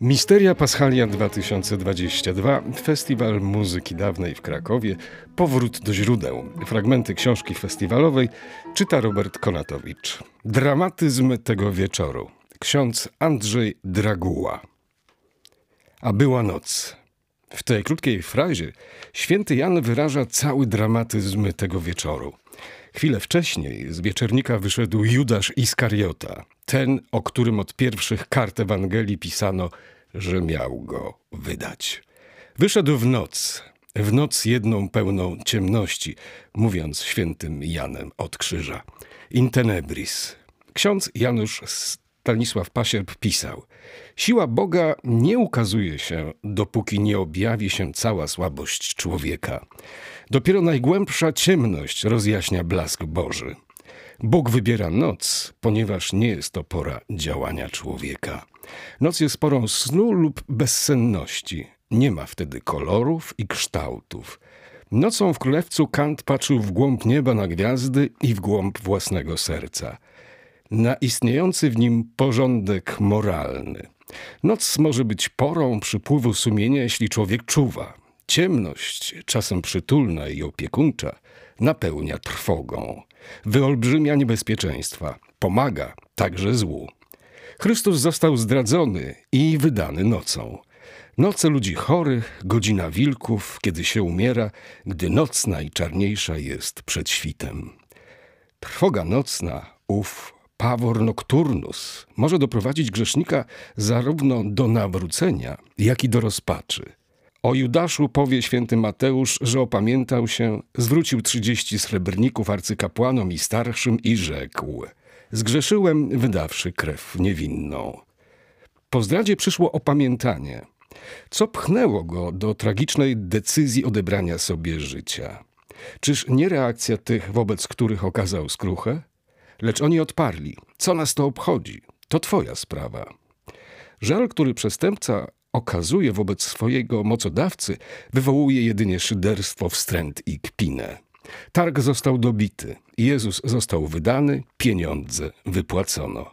Misteria Paschalia 2022, Festiwal Muzyki Dawnej w Krakowie, Powrót do źródeł. Fragmenty książki festiwalowej czyta Robert Konatowicz. Dramatyzm tego wieczoru. Ksiądz Andrzej Draguła. A była noc. W tej krótkiej frazie święty Jan wyraża cały dramatyzm tego wieczoru. Chwilę wcześniej z wieczernika wyszedł Judasz Iskariota, ten, o którym od pierwszych kart Ewangelii pisano, że miał go wydać. Wyszedł w noc, w noc jedną pełną ciemności, mówiąc świętym Janem od krzyża. In tenebris. Ksiądz Janusz Stanisław Pasierb pisał: Siła Boga nie ukazuje się, dopóki nie objawi się cała słabość człowieka. Dopiero najgłębsza ciemność rozjaśnia blask Boży. Bóg wybiera noc, ponieważ nie jest to pora działania człowieka. Noc jest porą snu lub bezsenności. Nie ma wtedy kolorów i kształtów. Nocą w królewcu Kant patrzył w głąb nieba na gwiazdy i w głąb własnego serca. Na istniejący w nim porządek moralny. Noc może być porą przypływu sumienia, jeśli człowiek czuwa. Ciemność, czasem przytulna i opiekuńcza, napełnia trwogą, wyolbrzymia niebezpieczeństwa, pomaga także złu. Chrystus został zdradzony i wydany nocą. Noce ludzi chorych, godzina wilków, kiedy się umiera, gdy noc najczarniejsza jest przed świtem. Trwoga nocna, ów pawor nocturnus, może doprowadzić grzesznika zarówno do nawrócenia, jak i do rozpaczy. O Judaszu powie święty Mateusz, że opamiętał się, zwrócił trzydzieści srebrników arcykapłanom i starszym i rzekł: Zgrzeszyłem, wydawszy krew niewinną. Po zdradzie przyszło opamiętanie. Co pchnęło go do tragicznej decyzji odebrania sobie życia? Czyż nie reakcja tych, wobec których okazał skruchę? Lecz oni odparli: Co nas to obchodzi? To twoja sprawa. Żal, który przestępca okazuje wobec swojego mocodawcy, wywołuje jedynie szyderstwo, wstręt i kpinę. Targ został dobity, Jezus został wydany, pieniądze wypłacono.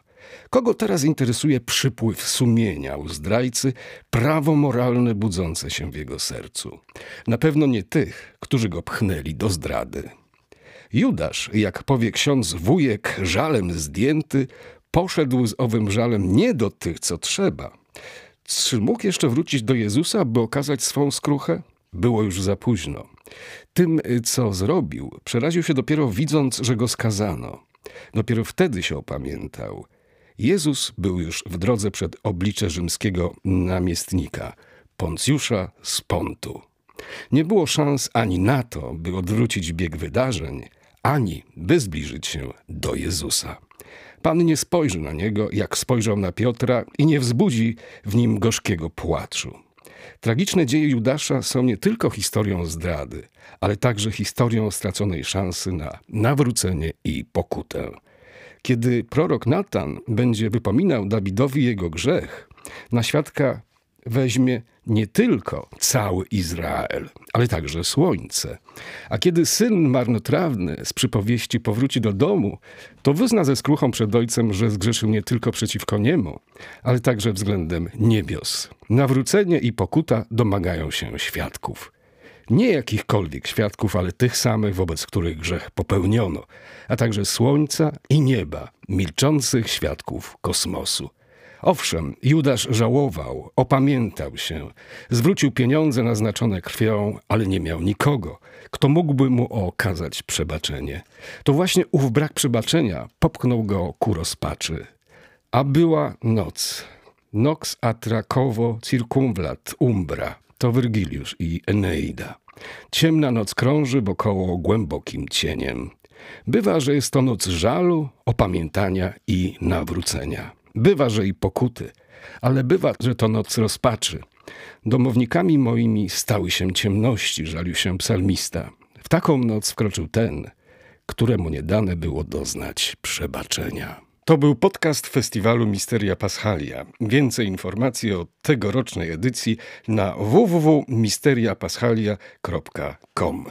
Kogo teraz interesuje przypływ sumienia u zdrajcy, prawo moralne budzące się w jego sercu? Na pewno nie tych, którzy go pchnęli do zdrady. Judasz, jak powie ksiądz wujek, żalem zdjęty, poszedł z owym żalem nie do tych, co trzeba. Czy mógł jeszcze wrócić do Jezusa, by okazać swą skruchę? Było już za późno. Tym, co zrobił, przeraził się dopiero widząc, że go skazano. Dopiero wtedy się opamiętał. Jezus był już w drodze przed oblicze rzymskiego namiestnika, Poncjusza z Pontu. Nie było szans ani na to, by odwrócić bieg wydarzeń, ani by zbliżyć się do Jezusa. Pan nie spojrzy na niego, jak spojrzał na Piotra, i nie wzbudzi w nim gorzkiego płaczu. Tragiczne dzieje Judasza są nie tylko historią zdrady, ale także historią straconej szansy na nawrócenie i pokutę. Kiedy prorok Natan będzie wypominał Dawidowi jego grzech, na świadka weźmie nie tylko cały Izrael, ale także słońce. A kiedy syn marnotrawny z przypowieści powróci do domu, to wyzna ze skruchą przed ojcem, że zgrzeszył nie tylko przeciwko niemu, ale także względem niebios. Nawrócenie i pokuta domagają się świadków. Nie jakichkolwiek świadków, ale tych samych, wobec których grzech popełniono, a także słońca i nieba, milczących świadków kosmosu. Owszem, Judasz żałował, opamiętał się, zwrócił pieniądze naznaczone krwią, ale nie miał nikogo, kto mógłby mu okazać przebaczenie. To właśnie ów brak przebaczenia popchnął go ku rozpaczy. A była noc. Nox atracovo circumvlat umbra. To Wyrgiliusz i Eneida. Ciemna noc krąży wokoło głębokim cieniem. Bywa, że jest to noc żalu, opamiętania i nawrócenia. Bywa, że i pokuty, ale bywa, że to noc rozpaczy. Domownikami moimi stały się ciemności, żalił się psalmista. W taką noc wkroczył ten, któremu nie dane było doznać przebaczenia. To był podcast festiwalu Misteria Paschalia. Więcej informacji o tegorocznej edycji na www.misteriapaschalia.com.